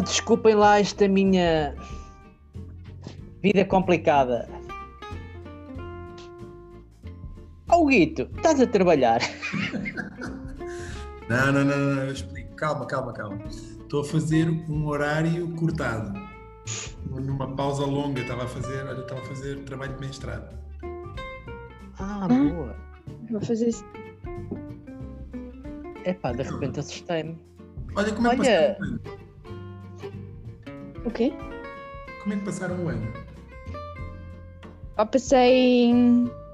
Epá, desculpem lá esta minha vida complicada. Oh, Guito, estás a trabalhar? Não, não, não, não, eu explico. Calma, calma, calma. Estou a fazer um horário cortado. Numa pausa longa, estava a fazer, olha, estava a fazer trabalho de mestrado. Ah, boa. Vou fazer isso. Epá, de repente assustei-me. Olha como é que Olha. passaram o quê? Como é que passaram o ano? Ó, passei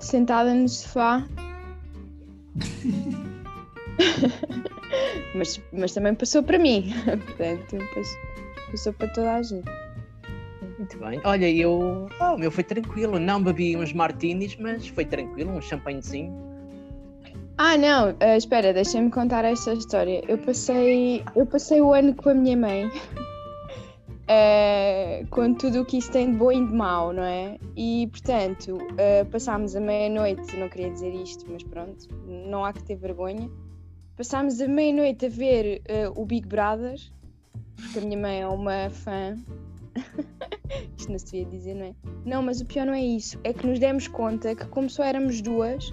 sentada no sofá. mas, mas também passou para mim. Portanto, passou, passou para toda a gente. Muito bem. Olha, eu. Oh, o meu foi tranquilo. Não bebi uns martinis, mas foi tranquilo, um champanhezinho. Ah, não, ah, espera, deixa-me contar esta história. Eu passei, eu passei o ano com a minha mãe, ah, com tudo o que isso tem de bom e de mau, não é? E, portanto, ah, passámos a meia-noite, não queria dizer isto, mas pronto, não há que ter vergonha. Passámos a meia-noite a ver ah, o Big Brother, porque a minha mãe é uma fã. isto não se devia dizer, não é? Não, mas o pior não é isso, é que nos demos conta que, como só éramos duas,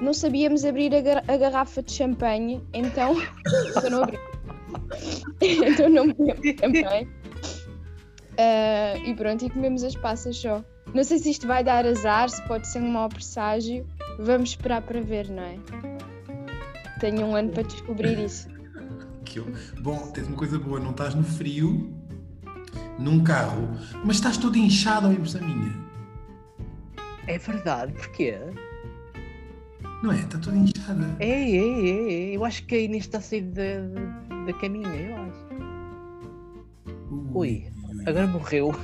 não sabíamos abrir a, gar- a garrafa de champanhe, então. então não abri. então não bebemos champanhe. Ah, e pronto, e comemos as passas só. Não sei se isto vai dar azar, se pode ser um mau presságio. Vamos esperar para ver, não é? Tenho um ano para descobrir isso. Bom, tens uma coisa boa, não estás no frio, num carro, mas estás todo inchado ao impressão minha. É verdade, porquê? Não é? Está toda inchada. É, é, é, é. Eu acho que a Inês está a sair da, da caminha, eu acho. Ui, agora morreu.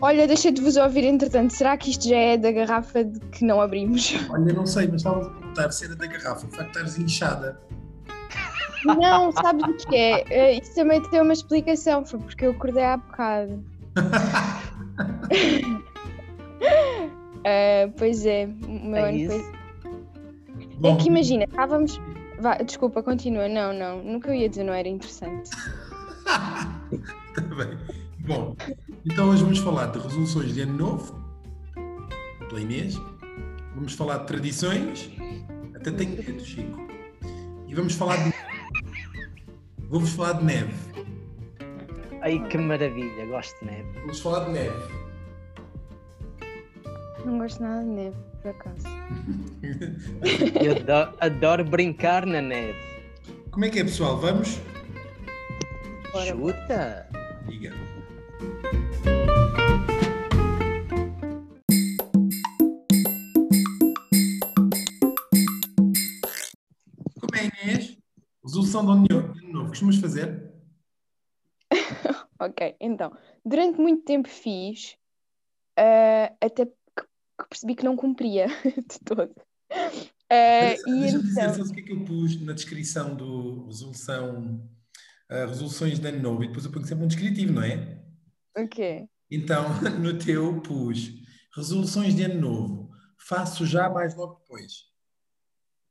Olha, deixa de vos ouvir entretanto. Será que isto já é da garrafa de que não abrimos? Olha, não sei, mas estavas a perguntar se era da garrafa, o facto de estares inchada. Não, sabes o que é? Eh, Isso também tem uma explicação, foi porque eu acordei há bocado. Ah, pois é, o meu É ano isso? foi. É que imagina, estávamos. Vá, desculpa, continua. Não, não, nunca eu ia dizer, não era interessante. Está bem. Bom, então hoje vamos falar de resoluções de ano novo, pela Inês. Vamos falar de tradições, até tenho medo, Chico. E vamos falar de. Vamos falar de neve. Ai, que maravilha, gosto de neve. Vamos falar de neve. Não gosto nada de neve, por acaso. Eu adoro, adoro brincar na neve. Como é que é, pessoal? Vamos? Bora. Chuta! Diga. Resolução de ano novo. Costumas fazer? Ok, então, durante muito tempo fiz, ah, até que, percebi que não cumpria de todo. E Deixa-me dizer, então, sabes o que é que eu pus na descrição do resolução, ah, resoluções de ano novo? E depois eu ponho sempre um descritivo, não é? o quê? Então, no teu pus resoluções de ano novo. Faço já mais logo depois.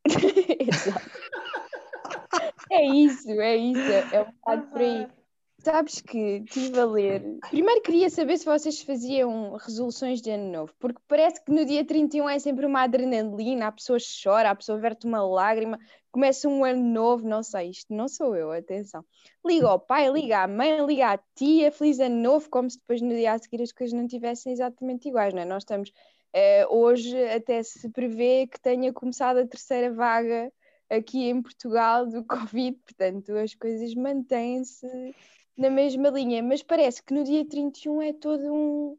Exato. É isso, é isso, é um bocado por aí. Sabes que estive a ler. Primeiro queria saber se vocês faziam resoluções de ano novo, porque parece que no dia 31 é sempre uma adrenalina, a pessoa chora, a pessoa verte uma lágrima, começa um ano novo, não sei, isto não sou eu, atenção. Liga ao pai, liga à mãe, liga à tia, feliz ano novo, como se depois no dia a seguir as coisas não tivessem exatamente iguais, não é? Nós estamos. eh, hoje até se prevê que tenha começado a terceira vaga aqui em Portugal do Covid, portanto as coisas mantêm-se na mesma linha, mas parece que no dia 31 é todo um,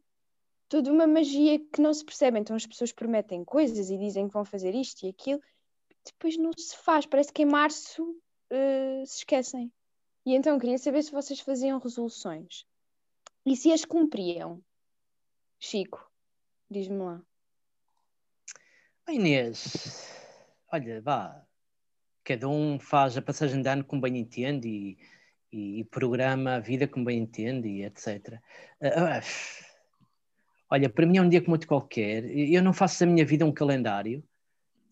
toda uma magia que não se percebe. Então as pessoas prometem coisas e dizem que vão fazer isto e aquilo, depois não se faz. Parece que em março eh, se esquecem. E então queria saber se vocês faziam resoluções e se as cumpriam. Chico, diz-me lá. Inês, olha, vá. Cada um faz a passagem de ano como bem entende e, e, e programa a vida como bem entende e etc. Ah, ah, olha, para mim é um dia como outro qualquer. Eu não faço da minha vida um calendário.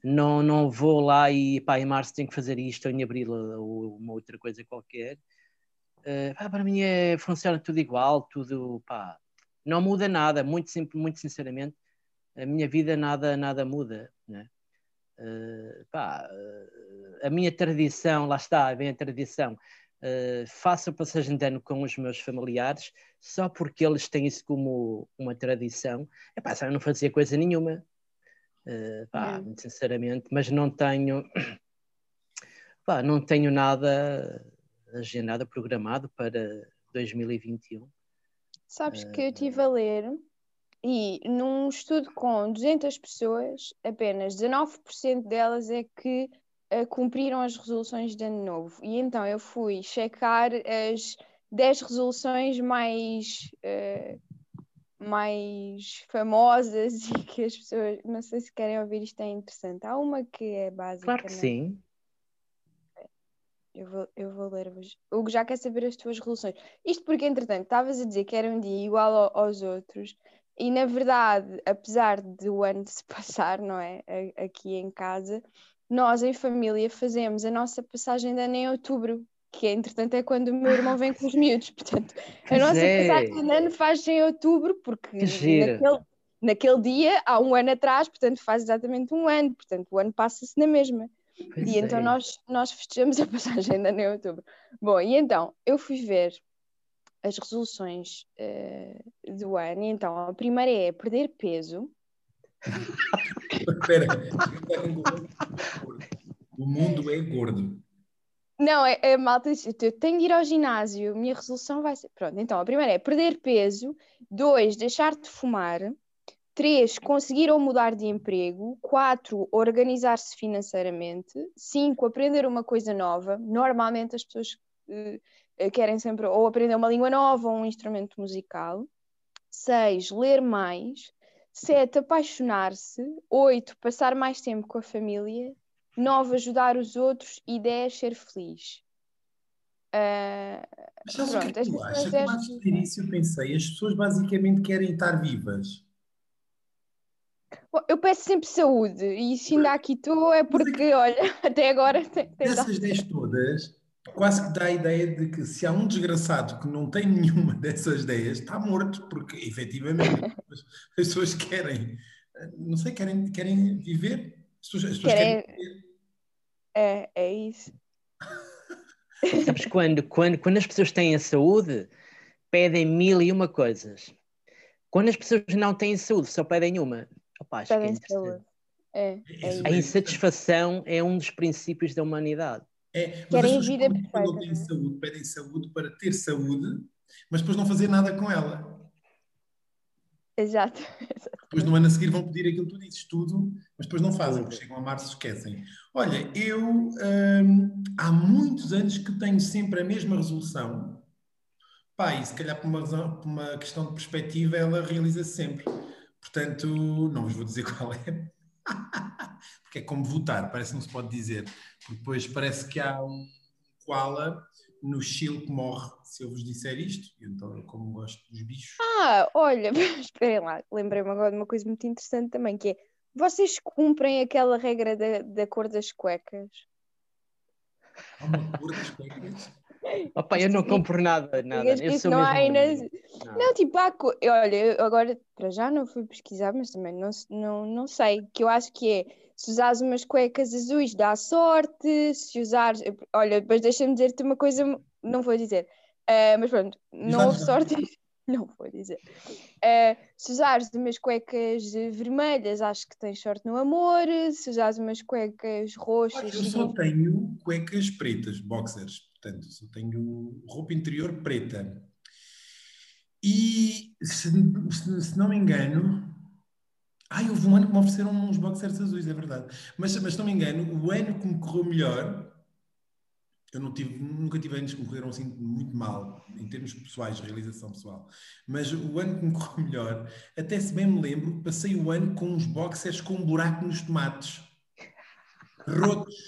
não, não vou lá e pá, em março tenho que fazer isto, ou em abril ou uma outra coisa qualquer. Uh, pá, para mim é, funciona tudo igual, tudo, pá, não muda nada, muito, muito sinceramente, a minha vida nada, nada muda, né? Uh, pá, uh, a minha tradição, lá está, vem a tradição, uh, faço a passagem de ano com os meus familiares só porque eles têm isso como uma tradição. É pá, eu não fazia coisa nenhuma, pá, muito sinceramente, mas não tenho, pá, não tenho nada agendado, programado para 2021. Sabes que eu estive a ler e num estudo com 200 pessoas, apenas 19% delas é que uh, cumpriram as resoluções de ano novo. E então eu fui checar as 10 resoluções mais, uh, mais famosas e que as pessoas, não sei se querem ouvir isto, é interessante. Há uma que é básica. Claro que né? sim. Eu vou, eu vou ler-vos. O já quer saber as tuas resoluções. Isto porque, entretanto, estavas a dizer que era um dia igual ao, aos outros, e na verdade, apesar do ano se passar, não é? Aqui em casa, nós em família fazemos a nossa passagem de ano em outubro, que entretanto é quando o meu irmão vem com os miúdos. Portanto, a nossa é. passagem de ano faz em outubro, porque naquele, naquele dia, há um ano atrás, portanto faz exatamente um ano, portanto o ano passa-se na mesma. Pois e então é. então nós, nós festejamos a passagem de ano em outubro. Bom, e então eu fui ver as resoluções uh, do ano. Então, a primeira é perder peso. Espera, o mundo é gordo. Não, é, é malta, eu tenho de ir ao ginásio, a minha resolução vai ser. Pronto, então a primeira é perder peso, dois, deixar de fumar, três, conseguir ou mudar de emprego, quatro, organizar-se financeiramente, cinco, aprender uma coisa nova. Normalmente as pessoas uh, querem sempre ou aprender uma língua nova ou um instrumento musical. Seis, ler mais. Sete, apaixonar-se. Oito, passar mais tempo com a família. Nove, ajudar os outros. E dez, ser feliz. Uh, Mas sabes pronto, o que é que tu achas? É... De ter isso eu pensei, as pessoas basicamente querem estar vivas. Eu peço sempre saúde e se ainda aqui estou é porque, olha, até agora... Tem, tem Dessas 10 todas, quase que dá a ideia de que se há um desgraçado que não tem nenhuma dessas ideias, está morto, porque efetivamente as pessoas querem, não sei, querem, querem viver. As pessoas, as pessoas querem... querem viver. É, é isso. Sabes, quando, quando, quando as pessoas têm a saúde, pedem mil e uma coisas. Quando as pessoas não têm saúde, só pedem uma. Opa, acho pedem que é saúde. É, é a insatisfação é um dos princípios da humanidade. É, Querem vida perfeita. Têm saúde, pedem saúde para ter saúde, mas depois não fazer nada com ela. Exato. Depois no ano a seguir vão pedir aquilo que tu dizes, tudo, mas depois não fazem, porque chegam a março e esquecem. Olha, eu hum, há muitos anos que tenho sempre a mesma resolução. Pá, e se calhar por uma, por uma questão de perspectiva ela realiza-se sempre. Portanto, não vos vou dizer qual é. Porque é como votar, parece que não se pode dizer. Porque depois parece que há um koala no Chile que morre se eu vos disser isto. Então, como gosto dos bichos. Ah, olha, esperem lá, lembrei-me agora de uma coisa muito interessante também, que é vocês cumprem aquela regra da, da cor das cuecas? Há uma cor das cuecas? Opa, eu não compro nada, nada. Eu sou não, mesmo não. não, tipo, há co... olha, agora para já não fui pesquisar, mas também não, não, não sei. Que eu acho que é se usares umas cuecas azuis dá sorte, se usares. Olha, depois deixa-me dizer-te uma coisa, não vou dizer, uh, mas pronto, não houve sorte. Não vou dizer. Uh, se usares umas cuecas vermelhas, acho que tens sorte no amor. Se usares umas cuecas roxas. Olha, eu só tenho cuecas pretas, boxers. Portanto, só tenho roupa interior preta. E, se, se, se não me engano, Ai, houve um ano que me ofereceram uns boxers azuis, é verdade. Mas, mas não me engano, o ano que me correu melhor, eu não tive, nunca tive anos que me correram assim muito mal, em termos pessoais, de realização pessoal. Mas o ano que me correu melhor, até se bem me lembro, passei o ano com uns boxers com um buraco nos tomates. Rotos.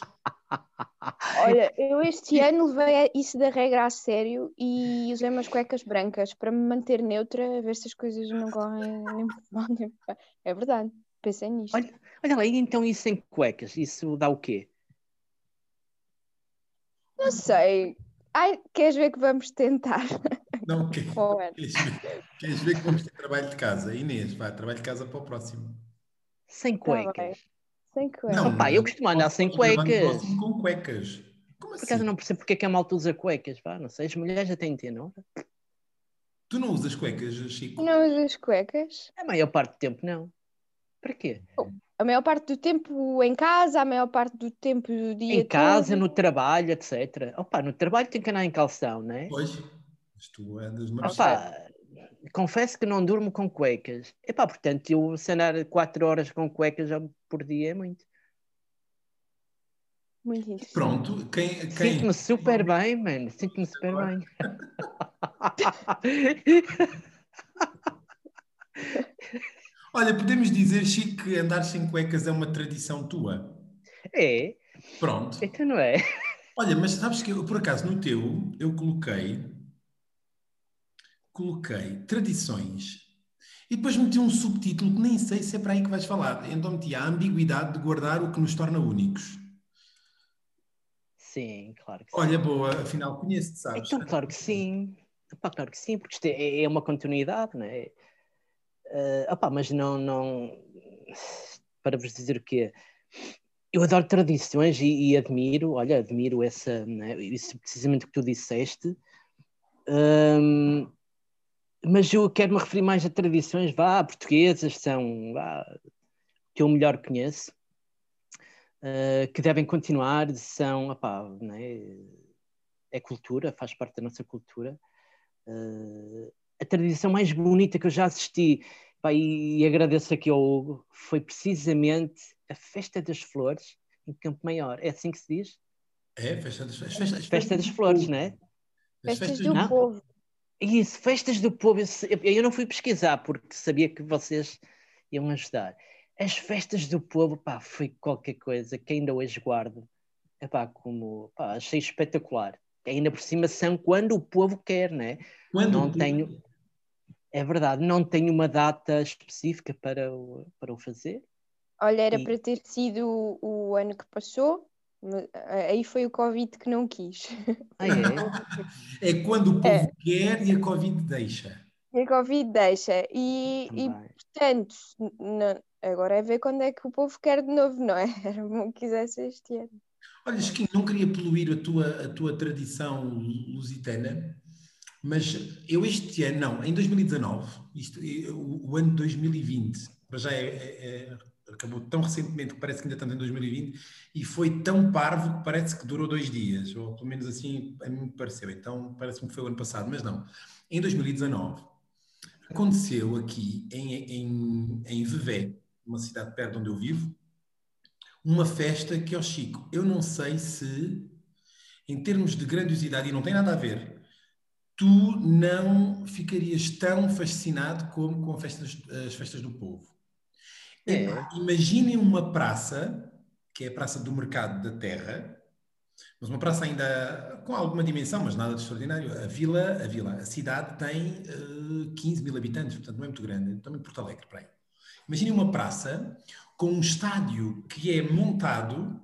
Olha, eu este ano levei isso da regra a sério e usei umas cuecas brancas para me manter neutra, a ver se as coisas não correm nem mal. É verdade. Pensei nisto. Olha, olha lá, e então isso em cuecas, isso dá o quê? Não sei. Ai, queres ver que vamos tentar? Não, que- Qual era? queres, ver, queres ver que vamos ter trabalho de casa? Inês, vai, trabalho de casa para o próximo. Sem Tá cuecas. Sem cuecas. Não, Opa, eu costumo andar sem cuecas. Com cuecas. Como Por assim? acaso não percebo porque é que a malta usa cuecas, vá, não sei, as mulheres até entendem, não? Tu não usas cuecas, Chico? Não usas cuecas? A maior parte do tempo não. Para quê? A maior parte do tempo em casa, a maior parte do tempo do dia Em casa, todo. no trabalho, etc. Opa, no trabalho tem que andar em calção, não é? Pois, mas tu andas Opa, confesso que não durmo com cuecas. Epá, portanto, eu se andar 4 horas com cuecas por dia é muito. Muito interessante. Pronto, quem, quem Sinto-me super bem, mano. Sinto-me super bem. Olha, podemos dizer, Chico, que andar sem cuecas é uma tradição tua. é, Pronto. então não é? Olha, mas sabes que eu, por acaso no teu eu coloquei coloquei tradições e depois meti um subtítulo que nem sei se é para aí que vais falar. Então meti a ambiguidade de guardar o que nos torna únicos. Sim, claro que sim. Olha, boa, afinal conheço-te, sabes? Então, claro que sim. Epá, claro que sim, porque isto é, é uma continuidade, não é? Eh, opá, mas não, não. Para vos dizer o quê? Eu adoro tradições e, e admiro, olha, admiro essa, né, isso precisamente que tu disseste. Hum, mas eu quero me referir mais a tradições, vá, portuguesas, são vá, que eu melhor conheço, eh, que devem continuar, são, opá, né, é cultura, faz parte da nossa cultura. Uh, a tradição mais bonita que eu já assisti, pá, e, e agradeço aqui ao Hugo, foi precisamente a Festa das Flores em Campo Maior. É assim que se diz? É, festa das, as festas, as Festa das Flores, não é? As Festas festas do não? povo. Isso, Festas do Povo. Eu, eu não fui pesquisar porque sabia que vocês iam ajudar. As Festas do Povo, pá, foi qualquer coisa que ainda hoje guardo. Epá, como, pá, achei espetacular. Ainda por cima são quando o povo quer, não é? Quando não tenho. É verdade, não tenho uma data específica para o, para o fazer. Olha, era E- para ter sido o, ano que passou, aí foi o Covid que não quis. Ah, é? É quando o povo É. quer e a Covid deixa. E a Covid deixa. E, e portanto, n- agora é ver quando é que o povo quer de novo, não é? Era bom que quisesse este ano. Olha, Chiquinho, não queria poluir a tua, a tua tradição lusitana, mas eu este ano, não, em 2019, isto, eh, o, o ano de 2020, para já é, é- é- acabou tão recentemente que parece que ainda estamos em 2020, e foi tão parvo que parece que durou dois dias, ou pelo menos assim a mim me pareceu, então parece-me que foi o ano passado, mas não. Em 2019, aconteceu aqui em, em, em Vevé, uma cidade perto de onde eu vivo, uma festa que, ó Chico, eu não sei se, em termos de grandiosidade, e não tem nada a ver, tu não ficarias tão fascinado como com as festas, as festas do povo. É. Imaginem uma praça, que é a Praça do Mercado da Terra, mas uma praça ainda com alguma dimensão, mas nada de extraordinário. A vila, a vila, a cidade tem eh, 15 mil habitantes, portanto não é muito grande, também Porto Alegre, para aí. Imaginem uma praça com um estádio que é montado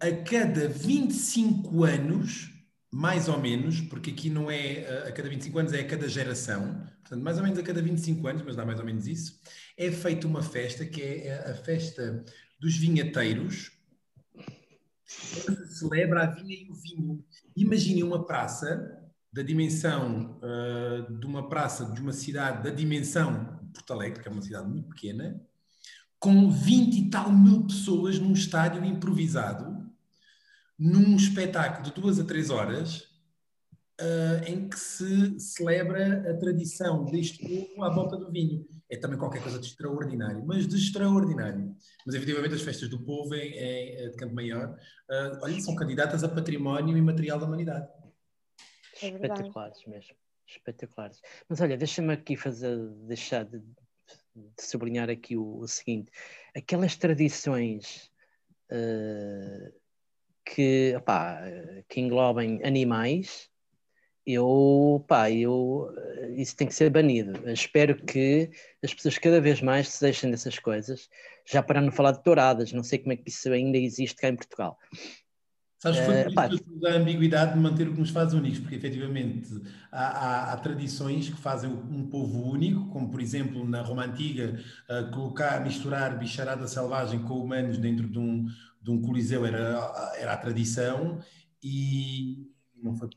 a cada 25 anos, mais ou menos, porque aqui não é eh, a cada 25 anos, é a cada geração, portanto, mais ou menos a cada 25 anos, mas dá mais ou menos isso, é feita uma festa que é a festa dos vinhateiros, onde se celebra a vinha e o vinho. Imaginem uma praça da dimensão uh, de uma praça de uma cidade da dimensão de Porto Alegre, que é uma cidade muito pequena, com 20 e tal mil pessoas num estádio improvisado, num espetáculo de duas a três horas, uh, em que se celebra a tradição deste povo à volta do vinho. É também qualquer coisa de extraordinário, mas de extraordinário. Mas, efetivamente, as festas do povo em, em, de Campo Maior, uh, olha, são candidatas a património imaterial da humanidade. É. Espetaculares mesmo. Espetaculares. Mas olha, deixa-me aqui fazer, deixar de, de sublinhar aqui o, o, seguinte: aquelas tradições uh, que, opá, que englobem animais, eu, pá, eu, isso tem que ser banido. Eu espero que as pessoas cada vez mais se deixem dessas coisas, já para não falar de touradas, não sei como é que isso ainda existe cá em Portugal. Sabes, foi por uh, a ambiguidade de manter o que nos faz únicos, porque efetivamente há, há, há, tradições que fazem um povo único, como por exemplo na Roma Antiga, uh, colocar, misturar bicharada selvagem com humanos dentro de um, de um coliseu era, era a tradição, e não foi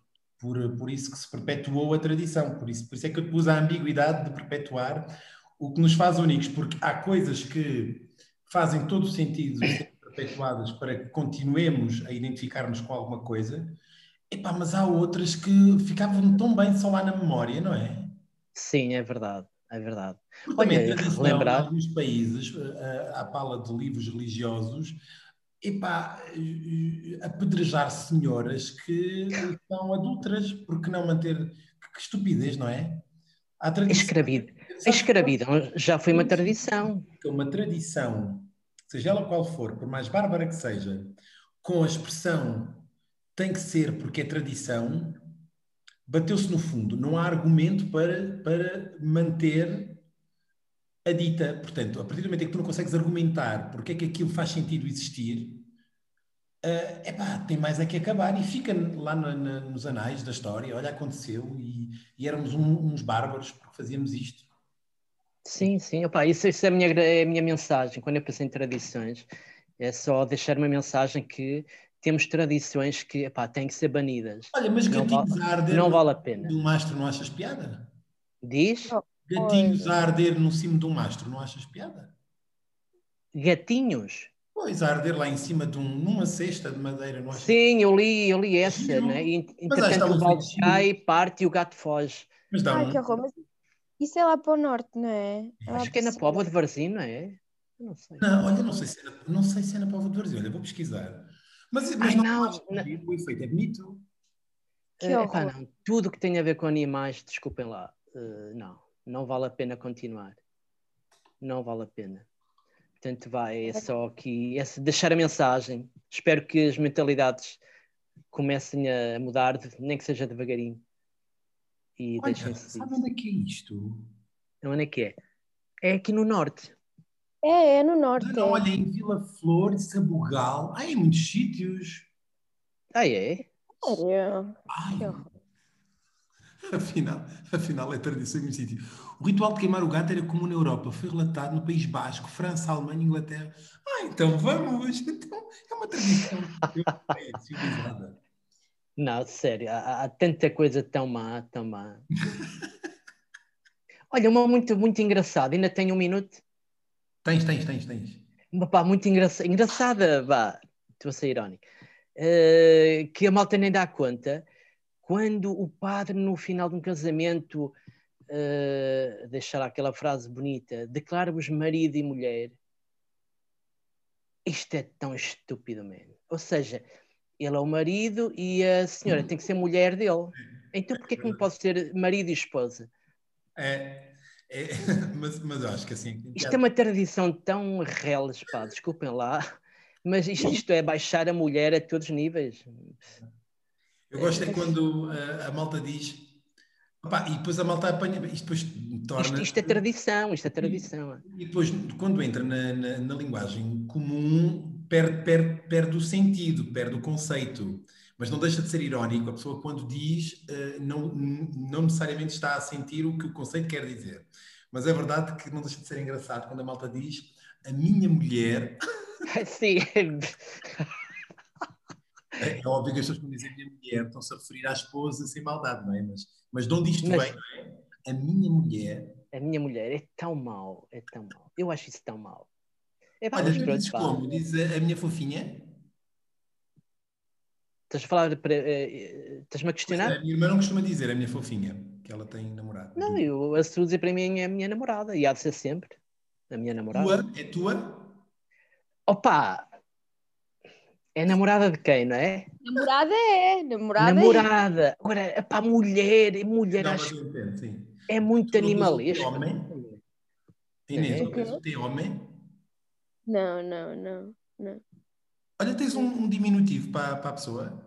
por, por isso que se perpetuou a tradição, por isso, por isso é que eu pus a ambiguidade de perpetuar o que nos faz únicos, porque há coisas que fazem todo o sentido perpetuadas para que continuemos a identificar-nos com alguma coisa, epá, mas há outras que ficavam tão bem só lá na memória, não é? Sim, é verdade. É verdade. Porque Olha, tradição, lembrar... em alguns países, à pala de livros religiosos, epá, apedrejar senhoras que são adultas, porque não manter. Que estupidez, não é? A escravidão. A escravidão já foi uma tradição. Uma tradição seja ela qual for, por mais bárbara que seja, com a expressão tem que ser porque é tradição, bateu-se no fundo. Não há argumento para, para manter a dita. Portanto, a partir do momento em que tu não consegues argumentar porque é que aquilo faz sentido existir, uh, epá, tem mais é que acabar e fica lá no, no, nos anais da história. Olha, aconteceu e, e éramos um, uns bárbaros porque fazíamos isto. Sim, sim, opa, isso, isso é, a minha, é a minha mensagem quando eu penso em tradições. É só deixar uma mensagem que temos tradições que epá, têm que ser banidas. Olha, mas não não vale a pena. de um mastro não achas piada? Diz? Gatinhos a arder no cimo de um mastro não achas piada? Gatinhos? Pois, a arder lá em cima de um, numa cesta de madeira, não achas? Sim, eu li, eu li essa, né? E, entretanto o balde cai, parte e o gato foge. Mas dá Ai, um... que horror, mas isso é lá para o norte, não é? é Acho que é na Póvoa de Varzim, não é? não sei. Não, olha, não sei se é na, não sei se é na Póvoa de Varzim. Olha, vou pesquisar. Mas, mas Ai, não, não, não. o efeito é bonito. Que uh, epá, não. Tudo que tem a ver com animais, desculpem lá, uh, não, não vale a pena continuar. Não vale a pena. Portanto, vai, é só aqui, é deixar a mensagem. Espero que as mentalidades comecem a mudar, nem que seja devagarinho e deixem-se. Sabe onde é que é isto? Onde é que é? É aqui no norte. É, é no norte. Não, é. olha, em Vila Flor, Sabugal. Ah, em muitos sítios. Ah, é? Sério? Afinal, afinal, é tradição muitos sítios. O ritual de queimar o gato era comum na Europa. Foi relatado no País Basco, França, Alemanha, Inglaterra. Ah, então vamos! Então, é uma tradição civilizada. Não, sério, há, há, tanta coisa tão má, tão má. Olha, uma muito, muito engraçada, ainda tenho um minuto? Tens, tens, tens, tens. Uma pá, muito engraçada, engraçada, vá, estou a ser irónico, uh, que a malta nem dá conta, quando o padre no final de um casamento uh, deixar aquela frase bonita, declara-vos marido e mulher, isto é tão estúpido mesmo. Ou seja, ele é o marido e a senhora tem que ser mulher dele. Então porquê que não pode ser marido e esposa? É, é mas, mas eu acho que assim... Isto é uma tradição tão reles, pá, desculpem lá, mas isto, isto, é baixar a mulher a todos os níveis. Eu gosto é quando a, a malta diz... E depois a malta apanha... Isto depois torna... Isto, isto é tradição, isto é tradição. E, e depois, quando entra na, na, na linguagem comum, perde, perde, perde o sentido, perde o conceito. Mas não deixa de ser irónico. A pessoa, quando diz, uh, não, não necessariamente está a sentir o que o conceito quer dizer. Mas é verdade que não deixa de ser engraçado quando a malta diz a minha mulher. Sim. É, óbvio que as pessoas quando dizem minha mulher estão-se a referir à esposa sem maldade, não é? Mas, mas de onde isto mas... vem, não é? A minha mulher. A minha mulher é tão mau, é tão mau. Eu acho isso tão mau. É, pá, Olha, pronto, dizes como? Diz a, a, minha fofinha? Estás a falar, para, uh, estás-me a questionar? A minha irmã não costuma dizer a minha fofinha, que ela tem namorado. Não, eu assumo dizer para mim é a minha namorada, e há de ser sempre a minha namorada. Tua? É tua? Opa! É namorada de quem, não é? Namorada é, namorada. Namorada. É. Agora, pá, mulher, mulher não, acho entendo, é muito animalista. Homem? Inês, é. tem homem? Não, não, não, não. Olha, tens um, um diminutivo para, para a pessoa?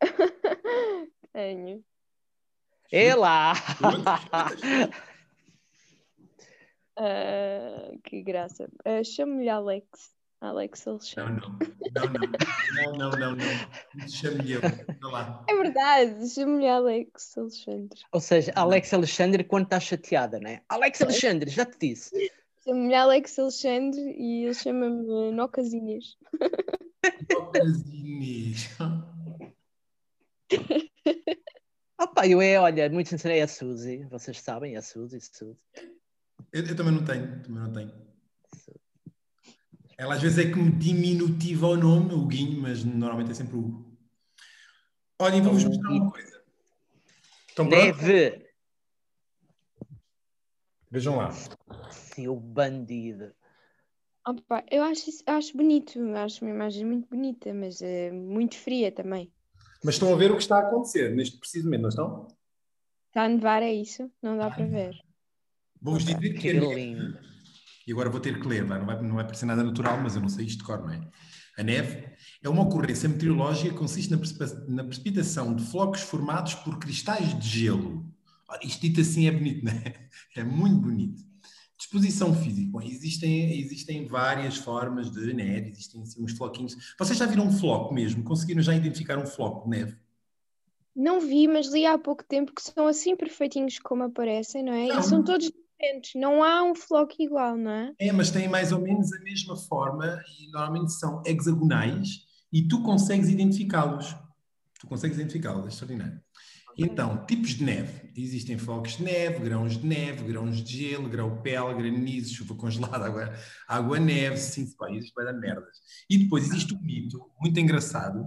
Tenho. É lá! Ah, que graça. Uh, Chamo-lhe Alex. Alex Alexandre. Não, não. Não, não, não, não, não. Chame-lhe eu. Lá. É verdade, chamo-lhe Alex Alexandre. Ou seja, Alex Alexandre quando está chateada, né? Alex Alexandre, já te disse. Chamo-lhe Alex Alexandre e ele chama-me Nocas Inês. Tocazinhas. Opa, eu é, olha, muito sincero, é a Suzy. Vocês sabem, é a Suzy, Suzy. Eu, eu também não tenho, também não tenho. Ela às vezes é que me diminutiva o nome, o Guinho, mas normalmente é sempre o Hugo. Olhem, vou-vos mostrar uma coisa. Estão! Vejam lá. Seu bandido. Opa, eu acho, isso- acho bonito, acho uma imagem muito bonita, mas é muito fria também. Mas estão a ver o que está a acontecer neste preciso momento, não estão? Está a nevar, é isso? Não dá para ver. Vou-vos dizer que Que é neve. lindo. E agora vou ter que ler? Não, vai, não vai parecer nada natural, mas eu não sei isto de cor, não é? A neve é uma ocorrência meteorológica que consiste na, precipi- na precipitação de flocos formados por cristais de gelo. Ora, isto dito assim é bonito, não é? É muito bonito. Disposição física. Bom, existem, existem várias formas de neve, existem assim, uns floquinhos. Vocês já viram um floco mesmo? Conseguiram já identificar um floco de neve? Não vi, mas li há pouco tempo que são assim perfeitinhos como aparecem, não é? Não. E são todos diferentes, não há um floco igual, não é? É, mas têm mais ou menos a mesma forma e normalmente são hexagonais e tu consegues identificá-los. Tu consegues identificá-los, é extraordinário. Então, tipos de neve. Existem flocos de neve, grãos de neve, grãos de gelo, grão-pele, granizo, chuva congelada, água, água-neve, sim, pá, vai dar merdas. E depois existe um mito muito engraçado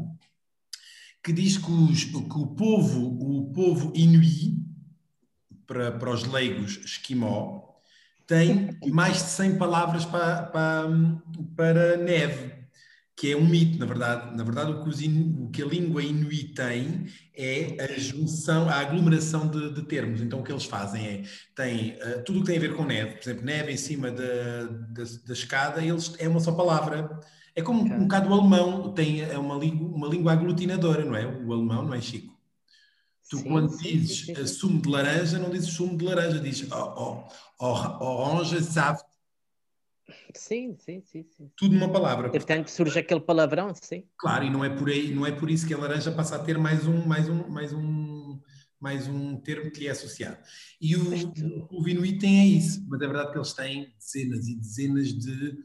que diz que, os- que o povo, o povo inuí, para, para os leigos esquimó, tem mais de 100 palavras para, para, para neve, que é um mito, na verdade. Na verdade, o que, os o que a língua inuí tem é a junção, a aglomeração de, de termos. Então, o que eles fazem é, tem eh, tudo o que tem a ver com neve, por exemplo, neve em cima da, da, da escada, eles, é uma só palavra. É como Ok. um bocado o alemão, tem, é uma língua, uma língua aglutinadora, não é? O alemão, não é, Chico? Tu, Sim, quando dizes sim, sim, eh, sim. sumo de laranja, não dizes sumo de laranja, dizes oh, oh, oh, orange, sabe, Sim, sim, sim, tudo numa palavra. Portanto, surge aquele palavrão, sim. Claro, e não é por aí, não é por isso que a laranja passa a ter mais um, mais um, mais um, mais um termo que lhe é associado. E o, tu- o Inuit tem é isso, mas é verdade que eles têm dezenas e dezenas de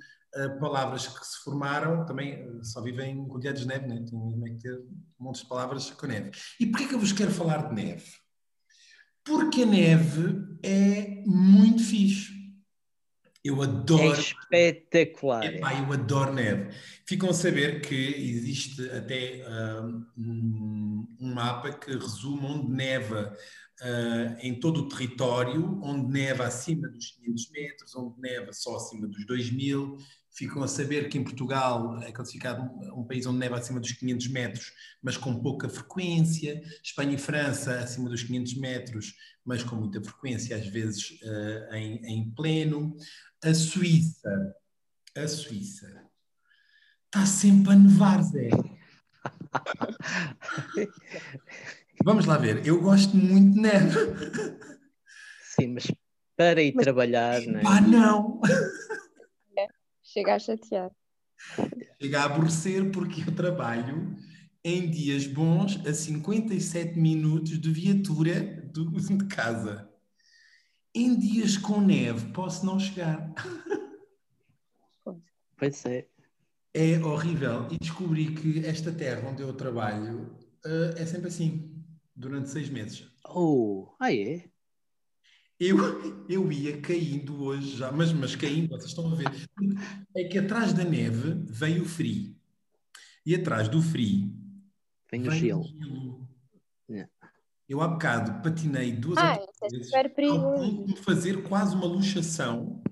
palavras que se formaram, também eh, só vivem rodeados de neve, né? tem é que ter montes de palavras com neve. E porquê que eu vos quero falar de neve? Porque a neve é muito fixe. Eu É adoro espetacular. Epá, eu adoro neve. Ficam a saber que existe até um, um mapa que resume onde neva ah, em todo o território, onde neva acima dos 500 metros, onde neva só acima dos 2000. Ficam a saber que em Portugal é classificado um, país onde neva acima dos 500 metros, mas com pouca frequência. Espanha e França acima dos 500 metros, mas com muita frequência, às vezes ah, em, em pleno. A Suíça a Suíça está sempre a nevar, Zé. Vamos lá ver. Eu gosto muito de neve. Sim, mas para ir Mas- trabalhar, não é? Ah, não! Chega a chatear. Chega a aborrecer porque eu trabalho em dias bons a 57 minutos de viatura do, de casa. Em dias com neve posso não chegar. Pois é. É horrível. E descobri que esta terra onde eu trabalho eh, é sempre assim, durante seis meses. Oh, ah é? Eu, eu ia caindo hoje já, mas, mas caindo, vocês estão a ver. É que atrás da neve vem o frio. E atrás do frio Vem o vem gelo. o gelo. Yeah. Eu há bocado patinei duas Ah, é vezes ao perigoso. ponto de me fazer quase uma luxação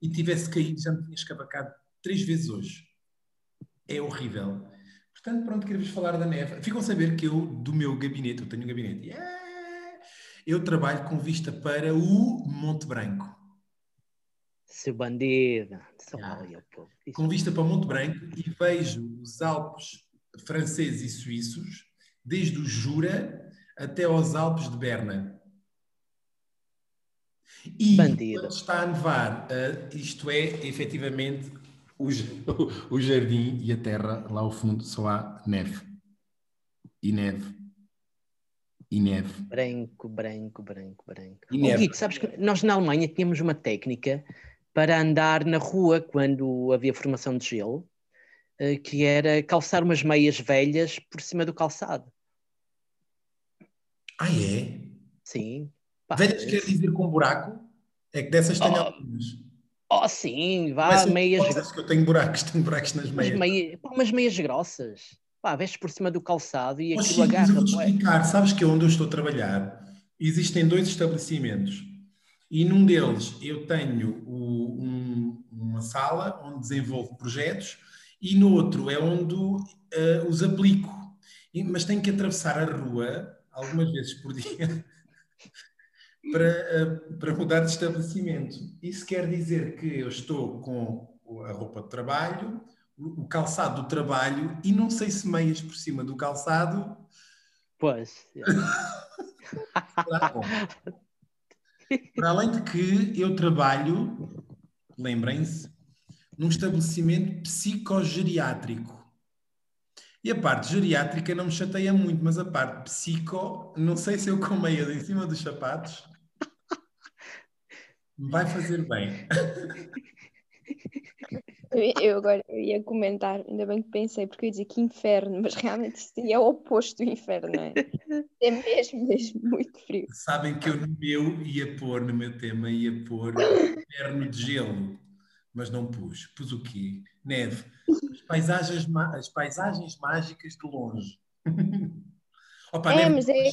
e tivesse caído, já me tinha escavacado três vezes hoje. É horrível. Portanto, pronto, queria-vos falar da neve. Ficam a saber que eu, do meu gabinete, eu tenho um gabinete, yeah, eu trabalho com vista para o Monte Branco. Seu bandido. Ah. Com vista para o Monte Branco e vejo os Alpes franceses e suíços desde o Jura até aos Alpes de Berna. E Bandido. quando está a nevar, uh, isto é efetivamente o, o jardim e a terra lá ao fundo só há neve. E neve. E neve. Branco, branco, branco, branco. E Oh, neve. Sabes que nós na Alemanha tínhamos uma técnica para andar na rua quando havia formação de gelo, eh, que era calçar umas meias velhas por cima do calçado. Ah, é? Sim. Pá, Velhas eh, quer dizer com buraco? É que dessas tenho Oh, algumas. Oh, sim, vá, Começam meias, que eu tenho buracos, tenho buracos nas umas meias. meias, pá, umas meias grossas. Pá, vestes por cima do calçado e Oh, aquilo Chico, mas eu agarra. vou-te bué. explicar. Sabes que onde eu estou a trabalhar existem dois estabelecimentos e num deles eu tenho o- um- uma sala onde desenvolvo projetos e no outro é onde eh, os aplico. E- mas tenho que atravessar a rua algumas vezes por dia para, eh, para mudar de estabelecimento. Isso quer dizer que eu estou com a roupa de trabalho, o calçado do trabalho e não sei se meias por cima do calçado Pois. Bom. Para além de que eu trabalho, lembrem-se, num estabelecimento psicogeriátrico. E a parte geriátrica não me chateia muito, mas a parte psico, não sei se eu com meias em cima dos sapatos vai fazer bem. Eu, agora eu ia comentar, ainda bem que pensei, porque eu ia dizer que inferno, mas realmente isto é o oposto do inferno, não é? É mesmo, mesmo muito frio. Sabem que eu no meu ia pôr, no meu tema, ia pôr inverno de gelo, mas não pus. Pus o quê? Neve. As paisagens, as paisagens mágicas de longe. Opa, É, mas é-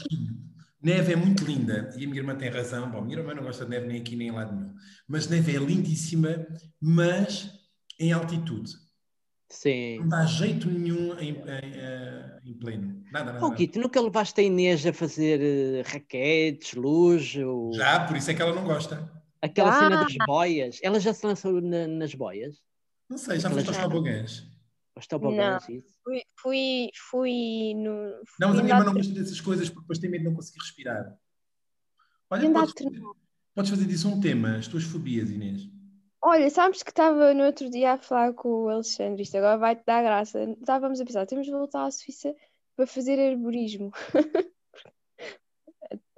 neve é muito linda e a minha irmã tem razão. Bom, a minha irmã não gosta de neve nem aqui nem em lado nenhum. Mas neve é lindíssima, mas em altitude. Sim. Não dá jeito nenhum em, em, eh, em pleno. Nada, nada. Oh, nada. Guito, nunca levaste a Inês a fazer eh, raquetes, luz, ou Já, por isso é que ela não gosta. aquela Ah. cena das boias? Ela já se lançou na- nas boias? Não sei, já foste aos tobogãs. Os tobogãs, isso? Fui, fui, fui no. Não, mas fui a minha andar não gosta dessas coisas porque depois tem medo de não conseguir respirar. Olha, fui podes, podes fazer disso um tema, as tuas fobias, Inês. Olha, sabes que estava no outro dia a falar com o Alexandre, isto agora vai-te dar graça. Estávamos a pensar, temos de voltar à Suíça para fazer arborismo.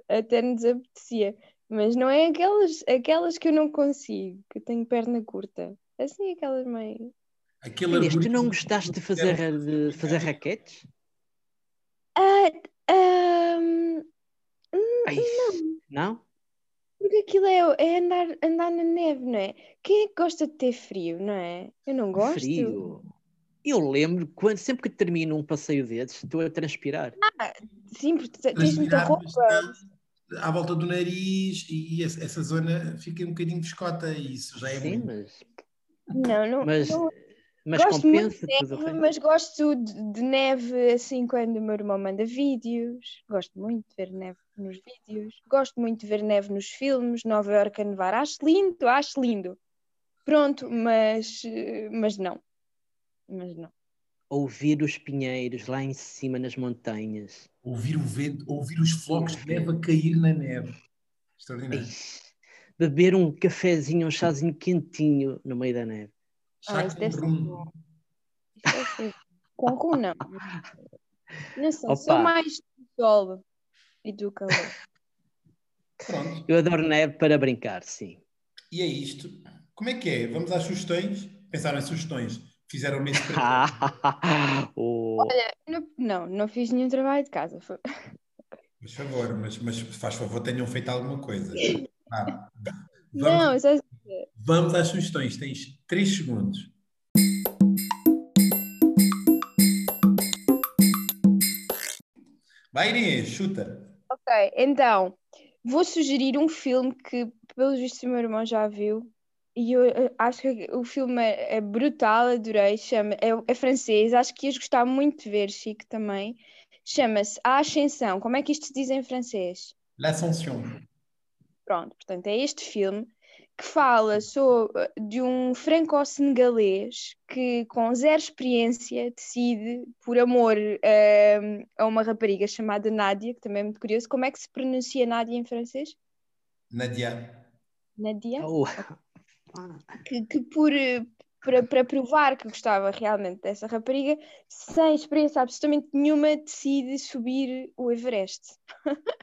Até nos apetecia. Mas não é aquelas, aquelas que eu não consigo, que eu tenho perna curta. Assim, aquelas meio. Aquele Inês, tu arborismo não gostaste de não fazer, de fazer raquetes? Ah, ahm, Ai, não? porque aquilo é, é andar, andar na neve, não é? Quem é que gosta de ter frio, não é? Eu não gosto. Frio. Eu lembro, quando, sempre que termino um passeio desses, estou a transpirar. Sim, porque te- tens muita roupa. à volta do nariz e, essa essa zona fica um bocadinho viscota e isso já é Sim, muito. mas, Não, não. mas, não mas Gosto muito compensa de tudo o neve, mas gosto de, de neve assim quando o meu irmão manda vídeos. Gosto muito de ver neve nos vídeos. Gosto muito de ver neve nos filmes. Nova Iorque a nevar. Acho lindo, acho lindo. Pronto, mas, mas não. Mas não. Ouvir os pinheiros lá em cima nas montanhas. Ouvir o vento, ouvir os flocos de neve a cair na neve. Extraordinário. Beber um cafezinho, um chazinho quentinho no meio da neve. Ah, com com não. Não sei, sou Opa. mais do sol e do calor. Pronto. Eu adoro neve para brincar, sim. E é isto. Como é que é? Vamos às sugestões? Pensaram em sugestões? Fizeram o mesmo para O- Não, não, não fiz nenhum trabalho de casa. Foi- Mas favor, mas, mas faz favor, tenham feito alguma coisa. Vá. Vamos, Não, só- vamos às sugestões. Tens 3 segundos. Vai, Inês, chuta. Ok, então vou sugerir um filme que, pelos vistos, o meu irmão já viu e eu eh, acho que o filme é, é brutal, adorei. Chama, é, é francês, acho que ias gostar muito de ver, Chico, também. Chama-se A Ascensão. Como é que isto se diz em francês? L'Ascension. Pronto, portanto, é este filme que fala sobre, de um franco-senegalês que, com zero experiência, decide, por amor uh, a uma rapariga chamada Nádia, que também é muito curioso, como é que se pronuncia Nádia em francês? Nadia. Nadia? Oh. Que, que por, para, para provar que gostava realmente dessa rapariga, sem experiência absolutamente nenhuma, decide subir o Everest.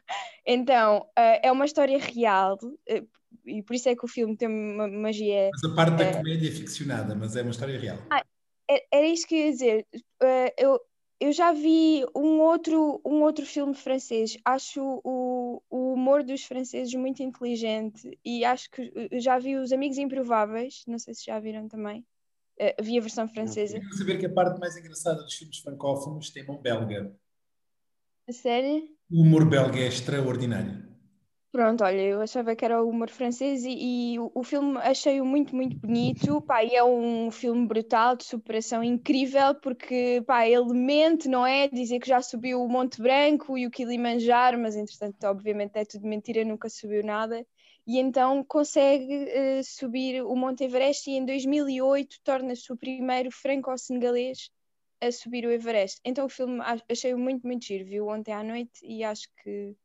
então, uh, é uma história real, uh, e por isso é que o filme tem uma magia. Mas a parte da uh, comédia é ficcionada, mas é uma história real. Ah, é, era isto que eu ia dizer. eu, eu já vi um outro, um outro filme francês. Acho o, o humor dos franceses muito inteligente e acho que já vi Os Amigos Improváveis. Não sei se já viram também. Uh, vi a versão francesa. Eu saber que a parte mais engraçada dos filmes francófonos tem mão belga. A sério? O humor belga é extraordinário. Pronto, olha, eu achava que era o humor francês e, e o, o, filme achei-o muito, muito bonito. Pá, e é um filme brutal, de superação incrível, porque pá, ele mente, não é? Dizer que já subiu o Monte Branco e o Kilimanjaro, mas entretanto, obviamente, é tudo mentira, nunca subiu nada. E então consegue uh, subir o Monte Everest e em 2008 torna-se o primeiro franco-senegalês a subir o Everest. Então o filme achei-o muito, muito giro. Viu ontem à noite e acho que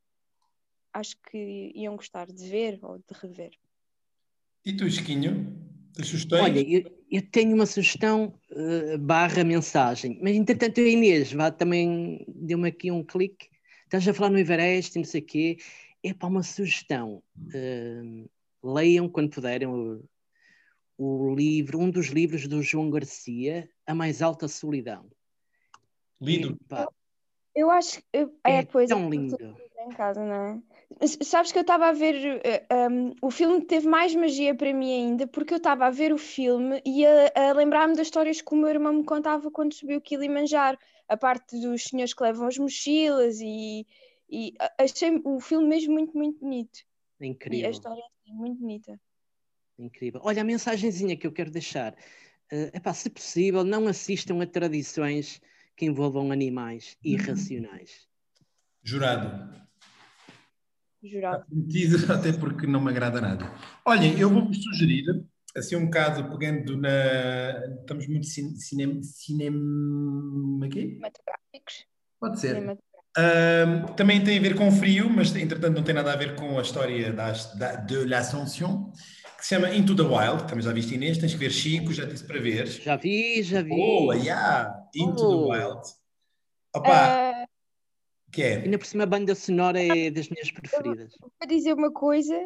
acho que iam gostar de ver ou de rever. E tu, Chiquinho? Tens sugestões? Olha, eu, eu tenho uma sugestão uh, barra mensagem, mas entretanto a Inês vá, também deu-me aqui um clique. Estás a falar no Everest e não sei o quê. É para uma sugestão. Uh, leiam quando puderem o, o, livro, um dos livros do João Garcia, A Mais Alta Solidão. Lido. eu acho que é, é coisa tão lindo. Em casa, não é? Sabes que eu estava a ver. Um, eh, ehm, o filme teve mais magia para mim ainda, porque eu estava a ver o filme e a, a lembrar-me das histórias que o meu irmão me contava quando subiu o Kilimanjaro. A parte dos senhores que levam as mochilas e, e achei o filme mesmo muito, muito bonito. Incrível. E a história é muito bonita. Incrível. Olha, a mensagenzinha que eu quero deixar. Uh, epá, se possível, não assistam a tradições que envolvam animais uhum. irracionais. Jurado. Prometido, até porque não me agrada nada. Olhem, eu vou-vos sugerir, assim um bocado pegando na. Estamos muito cine, cinema. cinema quê? Cinematográficos. Pode ser. Uh, também tem a ver com frio, mas entretanto não tem nada a ver com a história das, da, de l'Ascension, que se chama Into the Wild. Também já viste Inês, tens que ver Chico, já disse para ver. Já vi, já vi. Boa, yeah! Into oh. the Wild. Opa! Uh que é? Ainda por cima a banda sonora é das minhas preferidas. Vou dizer uma coisa,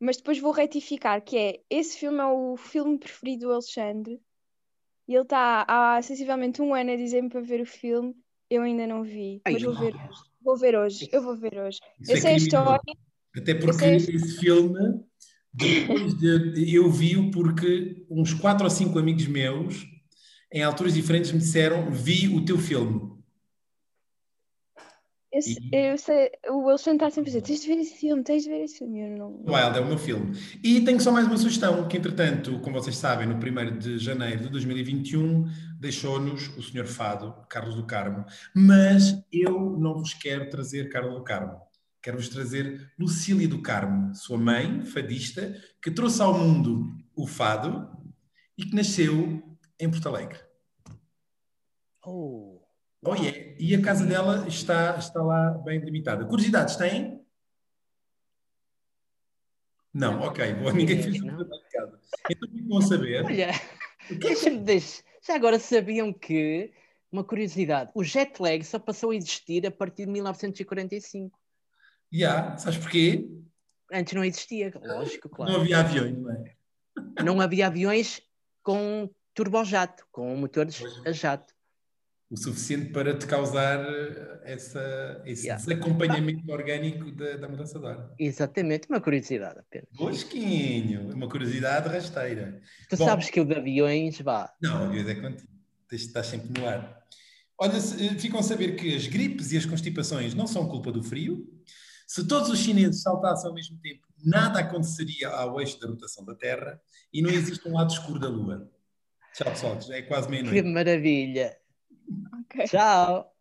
mas depois vou retificar, que é, esse filme é o filme preferido do Alexandre. E ele está há sensivelmente um ano a dizer-me para ver o filme. Eu ainda não vi, Ai, mas vou ver hoje. Vou ver hoje, eu vou ver hoje. Isso eu é sei a história. Até porque esse filme, depois de, eu vi-o porque uns quatro ou cinco amigos meus, em alturas diferentes, me disseram: Vi o teu filme. Eu, eu sei, o Alexandre está sempre a dizer: tens de ver esse filme, tens de ver esse filme. Eu não... Wild é o meu filme. E tenho só mais uma sugestão: que entretanto, como vocês sabem, no 1 de janeiro de 2021, deixou-nos o Senhor Fado, Carlos do Carmo. Mas eu não vos quero trazer Carlos do Carmo. Quero-vos trazer Lucília do Carmo, sua mãe, fadista, que trouxe ao mundo o fado e que nasceu em Porto Alegre. Oh. Yeah. E a casa dela está, está lá bem delimitada. Curiosidades têm? Não, ok. Boa, ninguém fez casa. Então ficam a saber. Olha, deixa-me deixar. Já agora sabiam que, uma curiosidade, o jet lag só passou a existir a partir de 1945. Já, yeah. sabes porquê? Antes não existia, lógico, claro. Não havia aviões, não é? Não havia aviões com turbojato, com motores a jato o suficiente para te causar eh, essa, esse yeah. desacompanhamento orgânico da, da mudança de ar. Exatamente, uma curiosidade apenas. Bosquinho, uma curiosidade rasteira. Tu Bom, sabes que o de aviões vá. Não, aviões é contigo, estás sempre no ar. Olha, eh, ficam a saber que as gripes e as constipações não são culpa do frio. Se todos os chineses saltassem ao mesmo tempo, nada aconteceria ao eixo da rotação da Terra e não existe um lado escuro da Lua. Tchau, pessoal, é quase meia-noite. Que maravilha! Okay. Ciao.